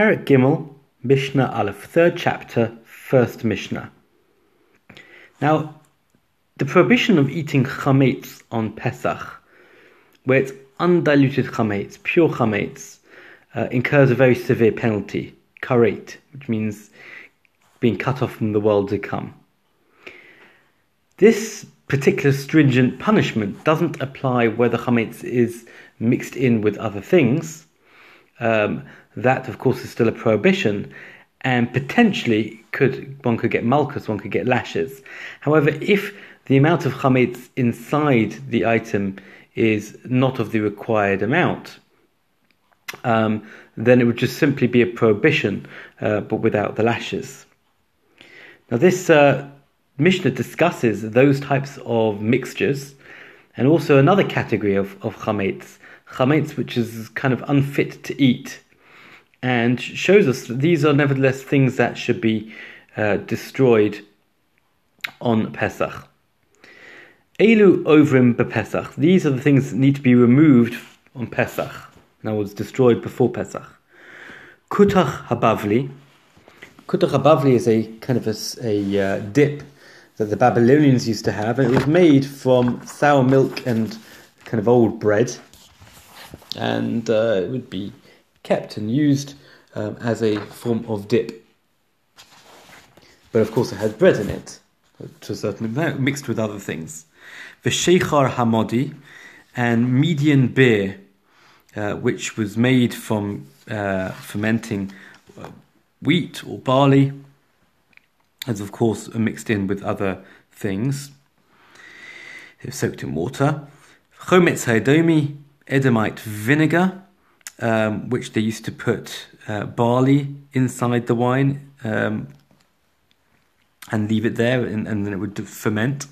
Perek Gimel, Mishnah Aleph, third chapter, first Mishnah. Now, the prohibition of eating chametz on Pesach, where it's undiluted chametz, pure chametz, uh, incurs a very severe penalty, karet, which means being cut off from the world to come. This particular stringent punishment doesn't apply where the chametz is mixed in with other things. Um, that, of course, is still a prohibition, and potentially could one could get malchus, one could get lashes. However, if the amount of chametz inside the item is not of the required amount, um, then it would just simply be a prohibition, uh, but without the lashes. Now, this uh, Mishnah discusses those types of mixtures, and also another category of, of chametz, chametz which is kind of unfit to eat, and shows us that these are nevertheless things that should be uh, destroyed on Pesach. Elu ovrim bepesach. These are the things that need to be removed on Pesach. In words, destroyed before Pesach. Kutach habavli. Kutach habavli is a kind of a, a uh, dip that the Babylonians used to have, and it was made from sour milk and kind of old bread, and uh, it would be kept and used um, as a form of dip. But of course, it had bread in it to a certain amount, mixed with other things. V'sheichar hamodi and median beer, uh, which was made from uh, fermenting uh, wheat or barley, as of course mixed in with other things. It was soaked in water. Chometz hadomi, Edomite vinegar, um, which they used to put uh, barley inside the wine um, and leave it there, and, and then it would ferment.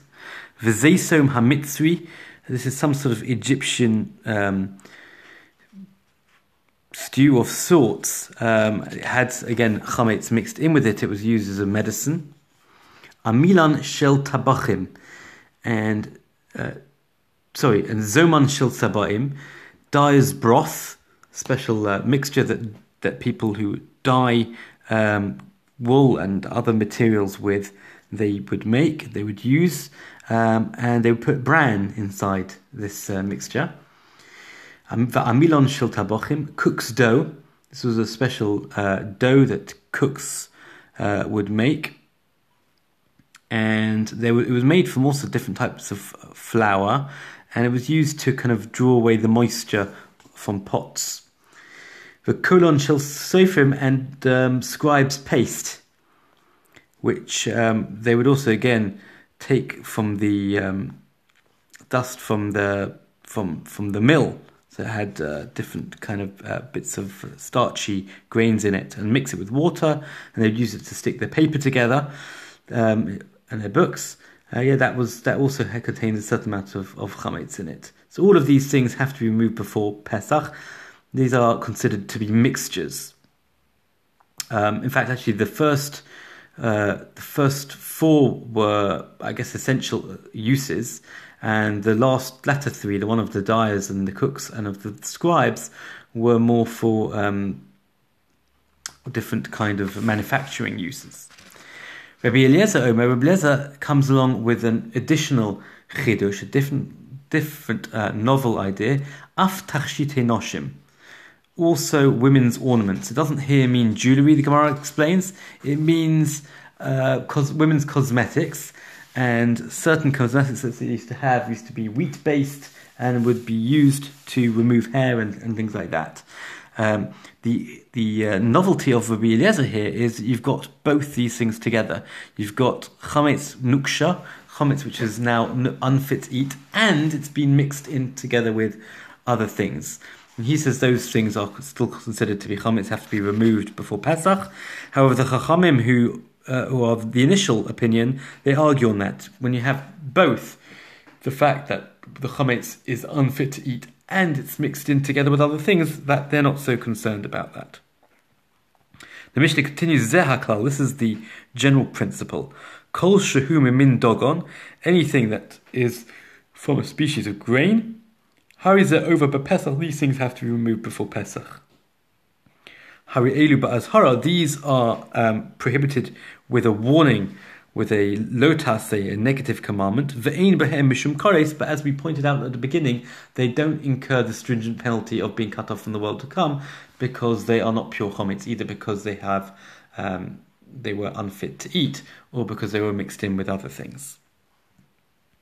Vizesom hamitzri, this is some sort of Egyptian um, stew of sorts. Um, it had, again, chametz mixed in with it. It was used as a medicine. Amilan shel tabachim, and uh, sorry, and zoman shel sabaim, dyer's broth, special uh, mixture that that people who dye um, wool and other materials with, they would make, they would use, um, and they would put bran inside this uh, mixture. Amilon shel tabochim, cook's dough. This was a special uh, dough that cooks uh, would make, and they were, it was made from also different types of flour, and it was used to kind of draw away the moisture from pots the kolan shel sofrim and um, scribes paste, which um, they would also again take from the um, dust from the from from the mill. So it had uh, different kind of uh, bits of starchy grains in it, and mix it with water, and they'd use it to stick their paper together um, and their books. Uh, yeah, that was that also contains a certain amount of, of chametz in it. So all of these things have to be removed before Pesach. These are considered to be mixtures. Um, in fact, actually, the first uh, the first four were, I guess, essential uses, and the last latter three, the one of the dyers and the cooks and of the scribes, were more for um, different kind of manufacturing uses. Rabbi Eliezer Omer, Rabbi Eliezer comes along with an additional chidush, a different, different uh, novel idea, af tachshite noshim also women's ornaments. It doesn't here mean jewelry, the Gemara explains. It means uh, cos- women's cosmetics. And certain cosmetics that they used to have used to be wheat based and would be used to remove hair and, and things like that. Um, the the uh, novelty of Rabbi Eliezer here is you've got both these things together. You've got chametz nuksha, chametz which is now unfit to eat, and it's been mixed in together with other things. And he says those things are still considered to be chametz, have to be removed before Pesach. However, the chachamim who uh, who are of the initial opinion, they argue on that. When you have both, the fact that the chametz is unfit to eat and it's mixed in together with other things, that they're not so concerned about that. The Mishnah continues, Zehaklal, this is the general principle. Kol shehum min dogon, anything that is from a species of grain, it over but Pesach? These things have to be removed before Pesach. Hari'elu ba'azhara, these are um, prohibited with a warning, with a lotas, a negative commandment. But as we pointed out at the beginning, they don't incur the stringent penalty of being cut off from the world to come because they are not pure chometz, either because they have um, they were unfit to eat or because they were mixed in with other things.